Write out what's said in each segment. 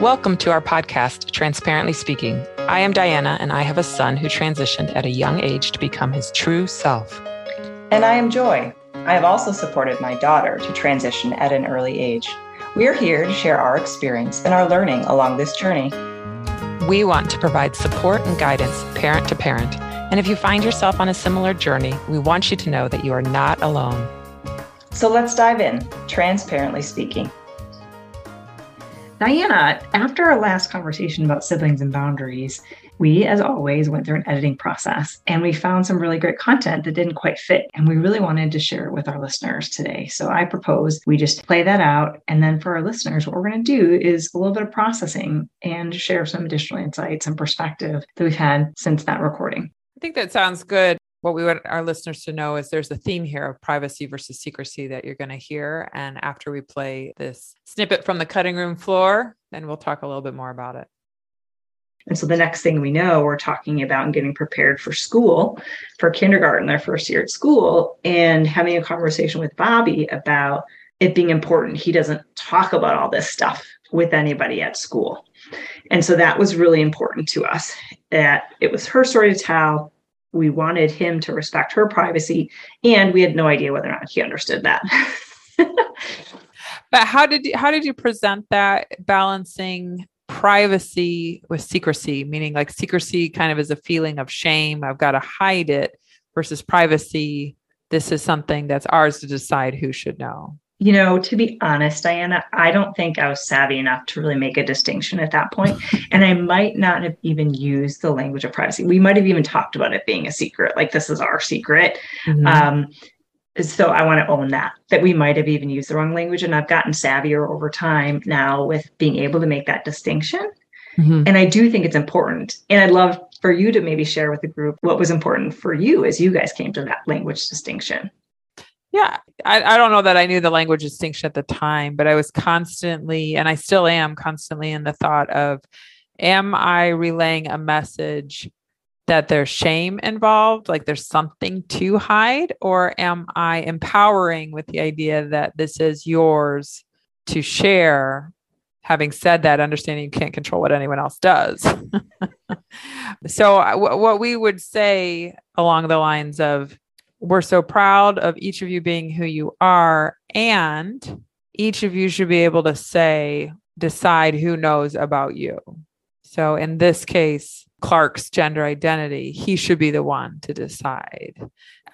Welcome to our podcast, Transparently Speaking. I am Diana, and I have a son who transitioned at a young age to become his true self. And I am Joy. I have also supported my daughter to transition at an early age. We are here to share our experience and our learning along this journey. We want to provide support and guidance parent to parent. And if you find yourself on a similar journey, we want you to know that you are not alone. So let's dive in, transparently speaking. Diana, after our last conversation about siblings and boundaries, we, as always, went through an editing process and we found some really great content that didn't quite fit. And we really wanted to share it with our listeners today. So I propose we just play that out. And then for our listeners, what we're going to do is a little bit of processing and share some additional insights and perspective that we've had since that recording. I think that sounds good what we want our listeners to know is there's a theme here of privacy versus secrecy that you're going to hear. And after we play this snippet from the cutting room floor, then we'll talk a little bit more about it. And so the next thing we know, we're talking about and getting prepared for school, for kindergarten, their first year at school, and having a conversation with Bobby about it being important. He doesn't talk about all this stuff with anybody at school. And so that was really important to us that it was her story to tell we wanted him to respect her privacy and we had no idea whether or not he understood that. But how did you how did you present that balancing privacy with secrecy? Meaning like secrecy kind of is a feeling of shame i've got to hide it versus privacy this is something that's ours to decide who should know you know, to be honest, Diana, I don't think I was savvy enough to really make a distinction at that point. And I might not have even used the language of privacy. We might have even talked about it being a secret, like this is our secret. Mm-hmm. Um, so I want to own that, that we might have even used the wrong language. And I've gotten savvier over time now with being able to make that distinction. Mm-hmm. And I do think it's important. And I'd love for you to maybe share with the group what was important for you as you guys came to that language distinction. Yeah, I, I don't know that I knew the language distinction at the time, but I was constantly, and I still am constantly in the thought of, am I relaying a message that there's shame involved, like there's something to hide, or am I empowering with the idea that this is yours to share? Having said that, understanding you can't control what anyone else does. so, uh, w- what we would say along the lines of, we're so proud of each of you being who you are. And each of you should be able to say, decide who knows about you. So in this case, Clark's gender identity, he should be the one to decide.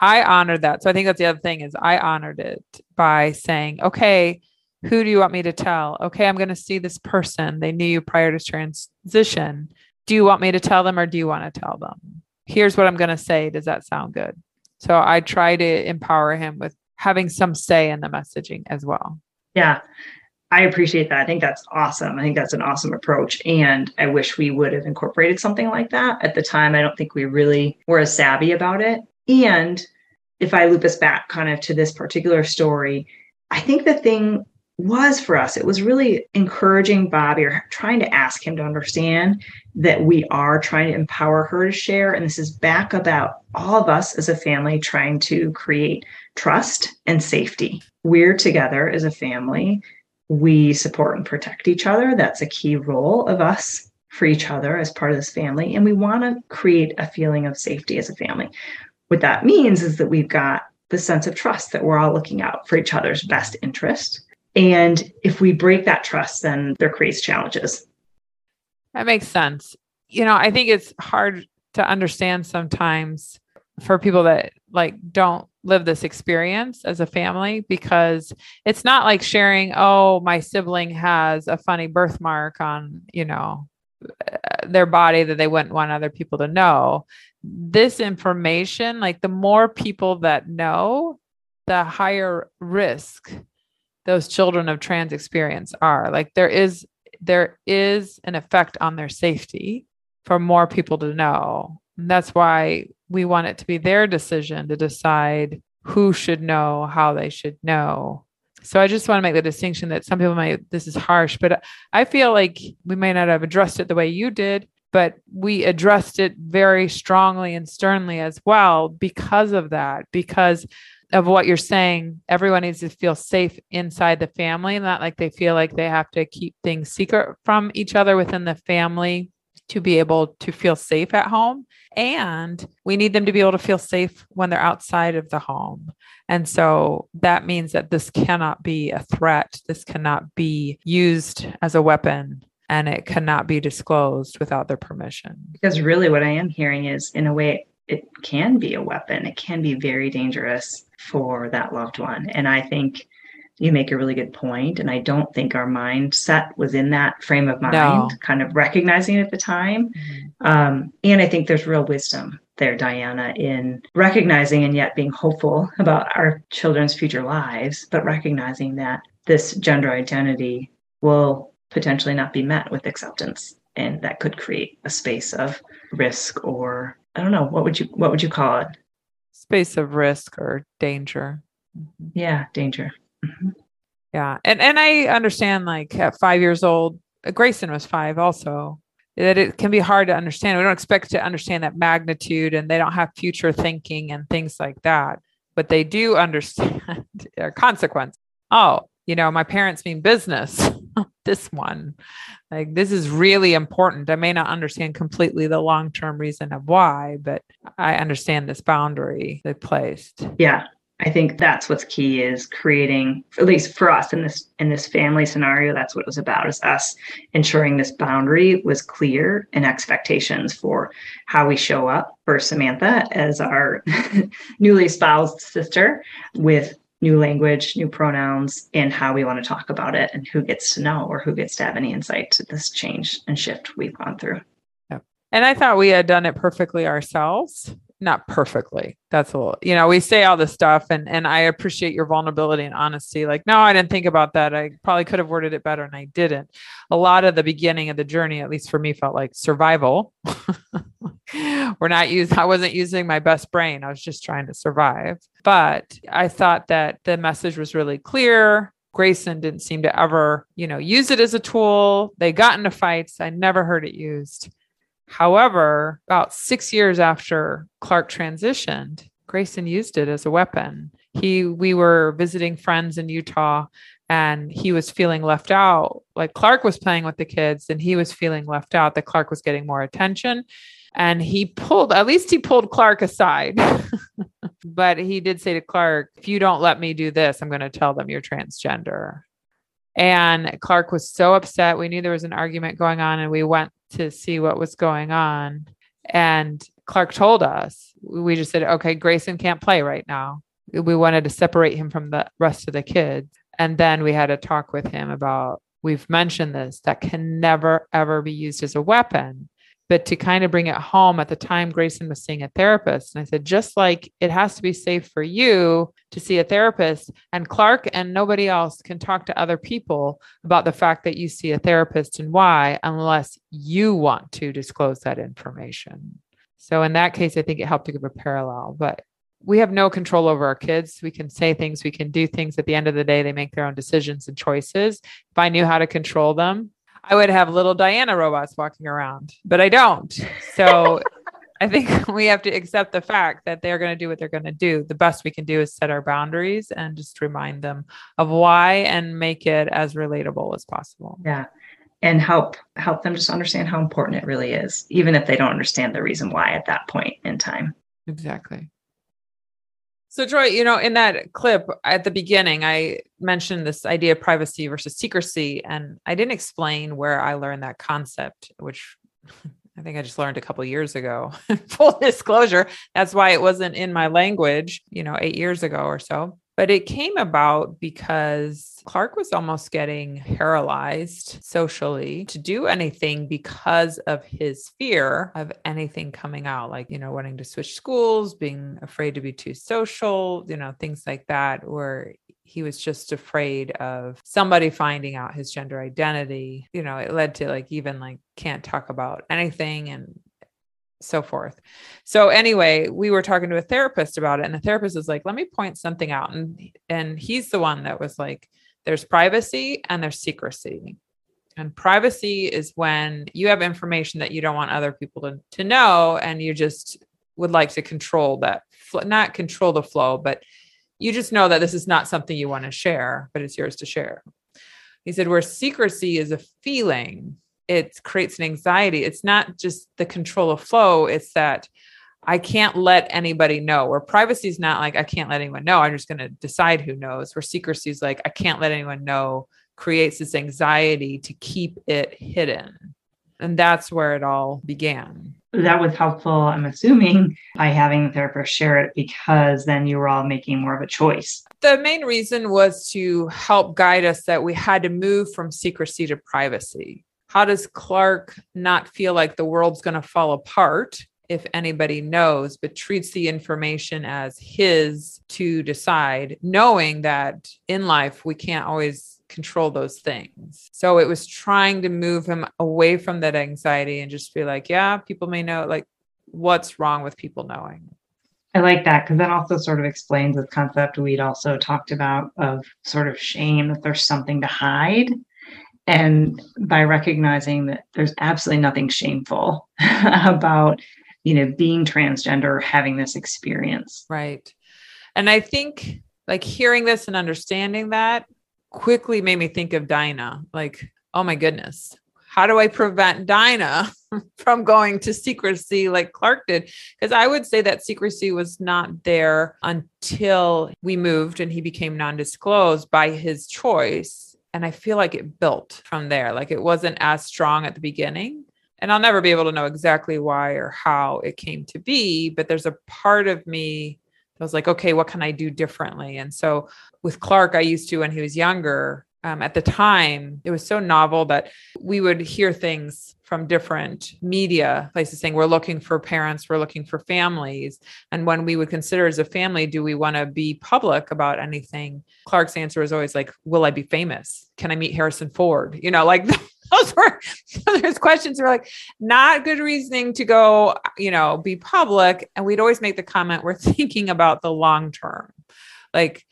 I honored that. So I think that's the other thing is I honored it by saying, okay, who do you want me to tell? Okay, I'm going to see this person. They knew you prior to transition. Do you want me to tell them or do you want to tell them? Here's what I'm going to say. Does that sound good? So I try to empower him with having some say in the messaging as well. Yeah. I appreciate that. I think that's awesome. I think that's an awesome approach. And I wish we would have incorporated something like that. At the time, I don't think we really were as savvy about it. And if I loop us back kind of to this particular story, I think the thing was for us. It was really encouraging Bobby or trying to ask him to understand that we are trying to empower her to share. And this is back about all of us as a family trying to create trust and safety. We're together as a family. We support and protect each other. That's a key role of us for each other as part of this family. And we want to create a feeling of safety as a family. What that means is that we've got the sense of trust that we're all looking out for each other's best interest and if we break that trust, then there creates challenges. That makes sense. You know, I think it's hard to understand sometimes for people that like don't live this experience as a family because it's not like sharing, oh, my sibling has a funny birthmark on, you know, their body that they wouldn't want other people to know. This information, like the more people that know, the higher risk those children of trans experience are. Like there is there is an effect on their safety for more people to know. And that's why we want it to be their decision to decide who should know how they should know. So i just want to make the distinction that some people might this is harsh but i feel like we may not have addressed it the way you did but we addressed it very strongly and sternly as well because of that because of what you're saying, everyone needs to feel safe inside the family, not like they feel like they have to keep things secret from each other within the family to be able to feel safe at home. And we need them to be able to feel safe when they're outside of the home. And so that means that this cannot be a threat. This cannot be used as a weapon and it cannot be disclosed without their permission. Because really, what I am hearing is, in a way, it can be a weapon. It can be very dangerous for that loved one. And I think you make a really good point and i don't think our mindset was in that frame of mind no. kind of recognizing it at the time mm-hmm. um, and i think there's real wisdom there diana in recognizing and yet being hopeful about our children's future lives but recognizing that this gender identity will potentially not be met with acceptance and that could create a space of risk or i don't know what would you what would you call it space of risk or danger mm-hmm. yeah danger Mm-hmm. Yeah. And and I understand like at five years old, uh, Grayson was five also, that it can be hard to understand. We don't expect to understand that magnitude and they don't have future thinking and things like that. But they do understand their consequence. Oh, you know, my parents mean business. this one. Like this is really important. I may not understand completely the long-term reason of why, but I understand this boundary they placed. Yeah. I think that's what's key is creating, at least for us in this in this family scenario, that's what it was about, is us ensuring this boundary was clear and expectations for how we show up for Samantha as our newly espoused sister with new language, new pronouns, and how we want to talk about it and who gets to know or who gets to have any insight to this change and shift we've gone through. Yep. And I thought we had done it perfectly ourselves not perfectly. That's a little, you know, we say all this stuff and and I appreciate your vulnerability and honesty. Like, no, I didn't think about that. I probably could have worded it better and I didn't. A lot of the beginning of the journey, at least for me, felt like survival. We're not using I wasn't using my best brain. I was just trying to survive. But I thought that the message was really clear. Grayson didn't seem to ever, you know, use it as a tool. They got into fights. I never heard it used. However, about six years after Clark transitioned, Grayson used it as a weapon. He we were visiting friends in Utah and he was feeling left out. Like Clark was playing with the kids and he was feeling left out, that Clark was getting more attention. And he pulled, at least he pulled Clark aside. but he did say to Clark, if you don't let me do this, I'm going to tell them you're transgender. And Clark was so upset. We knew there was an argument going on, and we went to see what was going on. And Clark told us, we just said, okay, Grayson can't play right now. We wanted to separate him from the rest of the kids. And then we had a talk with him about, we've mentioned this, that can never, ever be used as a weapon but to kind of bring it home at the time Grayson was seeing a therapist. And I said, just like it has to be safe for you to see a therapist, and Clark and nobody else can talk to other people about the fact that you see a therapist and why, unless you want to disclose that information. So in that case, I think it helped to give a parallel. But we have no control over our kids. We can say things, we can do things. At the end of the day, they make their own decisions and choices. If I knew how to control them, I would have little Diana robots walking around, but I don't. So I think we have to accept the fact that they're going to do what they're going to do. The best we can do is set our boundaries and just remind them of why and make it as relatable as possible. Yeah. And help help them just understand how important it really is, even if they don't understand the reason why at that point in time. Exactly. So, Joy, you know, in that clip at the beginning, I mentioned this idea of privacy versus secrecy, and I didn't explain where I learned that concept, which I think I just learned a couple years ago. Full disclosure, that's why it wasn't in my language, you know, eight years ago or so. But it came about because Clark was almost getting paralyzed socially to do anything because of his fear of anything coming out, like, you know, wanting to switch schools, being afraid to be too social, you know, things like that, where he was just afraid of somebody finding out his gender identity. You know, it led to like even like can't talk about anything and so forth. So anyway, we were talking to a therapist about it and the therapist was like, "Let me point something out." And and he's the one that was like, "There's privacy and there's secrecy." And privacy is when you have information that you don't want other people to, to know and you just would like to control that not control the flow, but You just know that this is not something you want to share, but it's yours to share. He said, where secrecy is a feeling, it creates an anxiety. It's not just the control of flow, it's that I can't let anybody know. Where privacy is not like I can't let anyone know. I'm just going to decide who knows. Where secrecy is like I can't let anyone know creates this anxiety to keep it hidden. And that's where it all began. That was helpful, I'm assuming, by having the therapist share it because then you were all making more of a choice. The main reason was to help guide us that we had to move from secrecy to privacy. How does Clark not feel like the world's going to fall apart if anybody knows, but treats the information as his to decide, knowing that in life we can't always control those things. So it was trying to move him away from that anxiety and just be like, yeah, people may know, like, what's wrong with people knowing? I like that because that also sort of explains the concept we'd also talked about of sort of shame that there's something to hide. And by recognizing that there's absolutely nothing shameful about, you know, being transgender having this experience. Right. And I think like hearing this and understanding that quickly made me think of Dinah. Like, oh my goodness, how do I prevent Dinah from going to secrecy like Clark did? Because I would say that secrecy was not there until we moved and he became non disclosed by his choice. And I feel like it built from there. Like it wasn't as strong at the beginning. And I'll never be able to know exactly why or how it came to be, but there's a part of me that was like, okay, what can I do differently? And so with Clark, I used to when he was younger. Um, at the time, it was so novel that we would hear things from different media places saying, We're looking for parents, we're looking for families. And when we would consider as a family, do we want to be public about anything? Clark's answer was always like, Will I be famous? Can I meet Harrison Ford? You know, like those were those questions were like not good reasoning to go you know be public and we'd always make the comment we're thinking about the long term like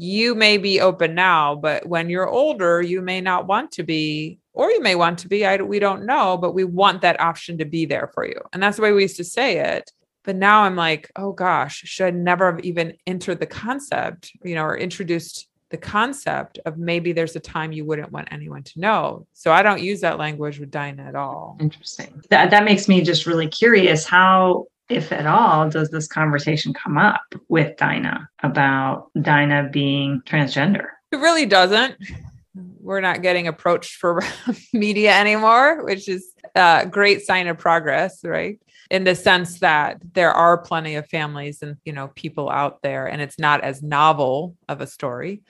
you may be open now but when you're older you may not want to be or you may want to be I, we don't know but we want that option to be there for you and that's the way we used to say it but now i'm like oh gosh should i never have even entered the concept you know or introduced the concept of maybe there's a time you wouldn't want anyone to know. So I don't use that language with Dinah at all. Interesting. That that makes me just really curious how if at all does this conversation come up with Dinah about Dinah being transgender? It really doesn't. We're not getting approached for media anymore, which is a great sign of progress, right? in the sense that there are plenty of families and you know people out there and it's not as novel of a story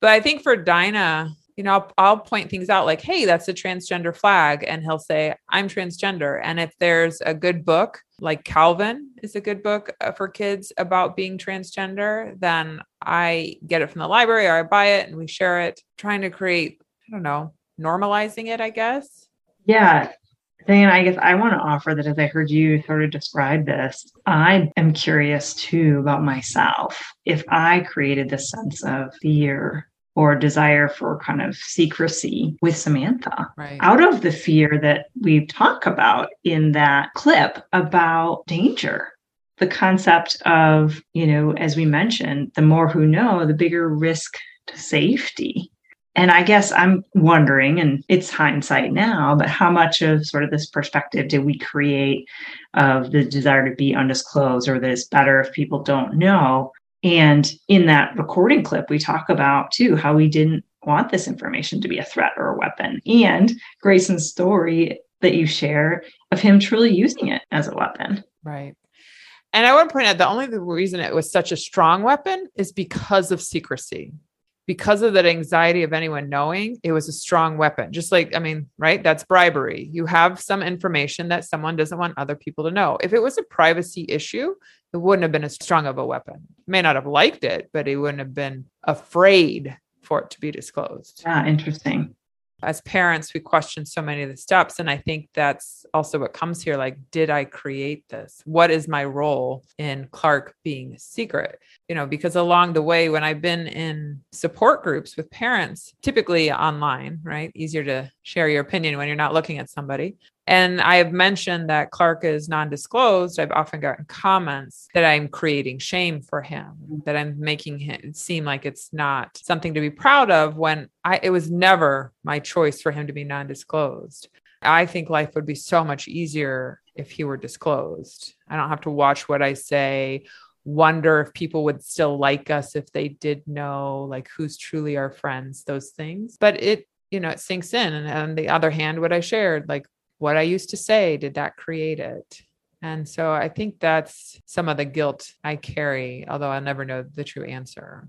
but i think for dinah you know I'll, I'll, point things out like hey that's a transgender flag and he'll say i'm transgender. And if there's a good book like calvin is a good book uh, for kids about being transgender then i get it from the library or i buy it and we share it trying to create i don't know normalizing it i guess. Yeah. Then I guess I want to offer that as I heard you sort of describe this, I am curious too about myself. If I created this sense of fear or desire for kind of secrecy with Samantha right. out of the fear that we talk about in that clip about danger. The concept of, you know, as we mentioned, the more who know, the bigger risk to safety. And I guess I'm wondering, and it's hindsight now, but how much of sort of this perspective did we create of the desire to be undisclosed or that it's better if people don't know? And in that recording clip, we talk about too how we didn't want this information to be a threat or a weapon. And Grayson's story that you share of him truly using it as a weapon. Right. And I want to point out the only reason it was such a strong weapon is because of secrecy because of that anxiety of anyone knowing, it was a strong weapon. Just like, I mean, right? That's bribery. You have some information that someone doesn't want other people to know. If it was a privacy issue, it wouldn't have been as strong of a weapon. May not have liked it, but he wouldn't have been afraid for it to be disclosed. Yeah, interesting as parents we question so many of the steps and i think that's also what comes here like did i create this? What is my role in clark being secret? You know because along the way when i've been in support groups with parents typically online right? Easier to share your opinion when you're not looking at somebody And I have mentioned that Clark is non disclosed. I've often gotten comments that I'm creating shame for him, that I'm making him seem like it's not something to be proud of when I, it was never my choice for him to be non disclosed. I think life would be so much easier if he were disclosed. I don't have to watch what I say, wonder if people would still like us if they did know, like who's truly our friends, those things. But it, you know, it sinks in. And on the other hand, what I shared, like what I used to say, did that create it? And so I think that's some of the guilt I carry, although I'll never know the true answer.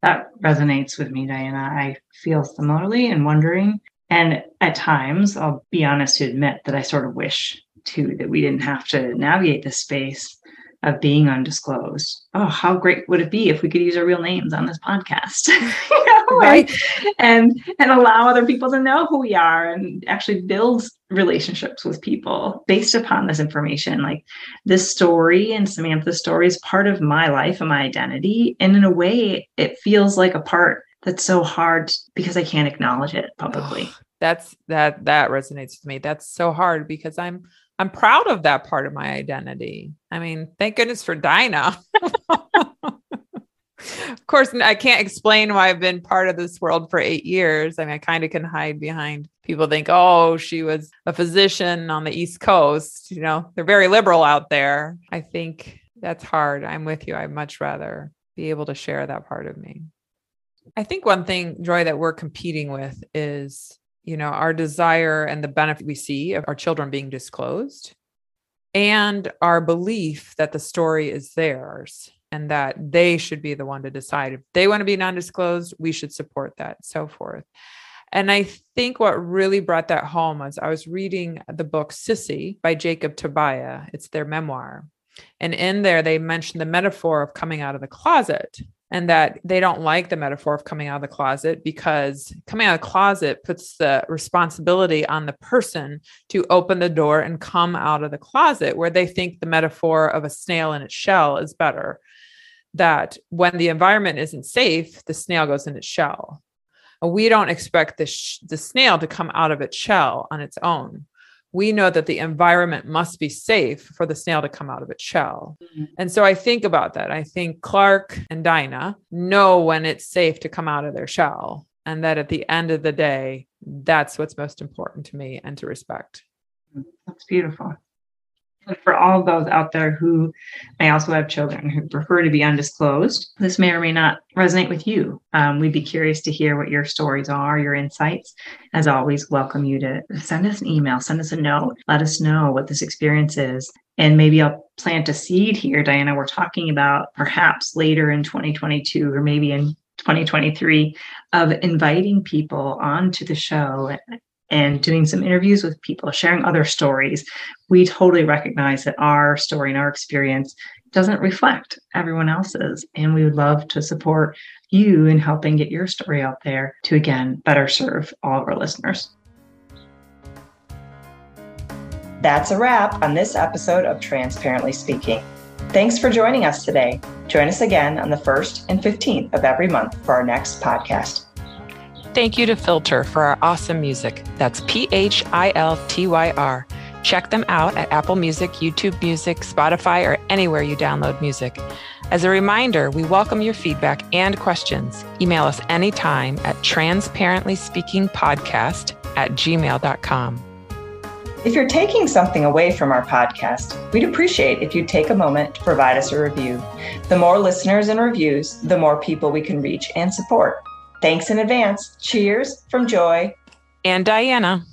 That resonates with me, Diana. I feel similarly and wondering. And at times, I'll be honest to admit that I sort of wish too that we didn't have to navigate this space of being undisclosed. Oh, how great would it be if we could use our real names on this podcast? you know, right. And and allow other people to know who we are and actually build relationships with people based upon this information. Like this story and Samantha's story is part of my life and my identity. And in a way, it feels like a part that's so hard because I can't acknowledge it publicly. Oh, that's that that resonates with me. That's so hard because I'm I'm proud of that part of my identity. I mean, thank goodness for Dinah. of course, I can't explain why I've been part of this world for eight years. I mean, I kind of can hide behind people think, oh, she was a physician on the East Coast. You know, they're very liberal out there. I think that's hard. I'm with you. I'd much rather be able to share that part of me. I think one thing, Joy, that we're competing with is you know, our desire and the benefit we see of our children being disclosed, and our belief that the story is theirs and that they should be the one to decide. If they want to be non-disclosed we should support that so forth. And i think what really brought that home was i was reading the book sissy by jacob Tobia. It's their memoir. And in there they mentioned the metaphor of coming out of the closet and that they don't like the metaphor of coming out of the closet because coming out of the closet puts the responsibility on the person to open the door and come out of the closet, where they think the metaphor of a snail in its shell is better. That when the environment isn't safe, the snail goes in its shell. We don't expect the, sh- the snail to come out of its shell on its own we know that the environment must be safe for the snail to come out of its shell. Mm-hmm. And so I think about that. I think Clark and Dinah know when it's safe to come out of their shell. And that at the end of the day, that's what's most important to me and to respect. That's beautiful for all those out there who may also have children who prefer to be undisclosed, this may or may not resonate with you. Um, we'd be curious to hear what your stories are, your insights. As always, welcome you to send us an email, send us a note, let us know what this experience is. And maybe I'll plant a seed here, Diana. We're talking about perhaps later in 2022 or maybe in 2023 of inviting people onto the show and doing some interviews with people, sharing other stories, we totally recognize that our story and our experience doesn't reflect everyone else's. And we would love to support you in helping get your story out there to, again, better serve all of our listeners. That's a wrap on this episode of Transparently Speaking. Thanks for joining us today. Join us again on the 1st and 15th of every month for our next podcast. Thank you to Philtyr for our awesome music. That's P H I L T Y R. Check them out at Apple Music, YouTube Music, Spotify, or anywhere you download music. As a reminder, we welcome your feedback and questions. Email us anytime at transparentlyspeakingpodcast at gmail.com. If you're taking something away from our podcast, we'd appreciate if you'd take a moment to provide us a review. The more listeners and reviews, the more people we can reach and support. Thanks in advance. Cheers from Joy and Diana.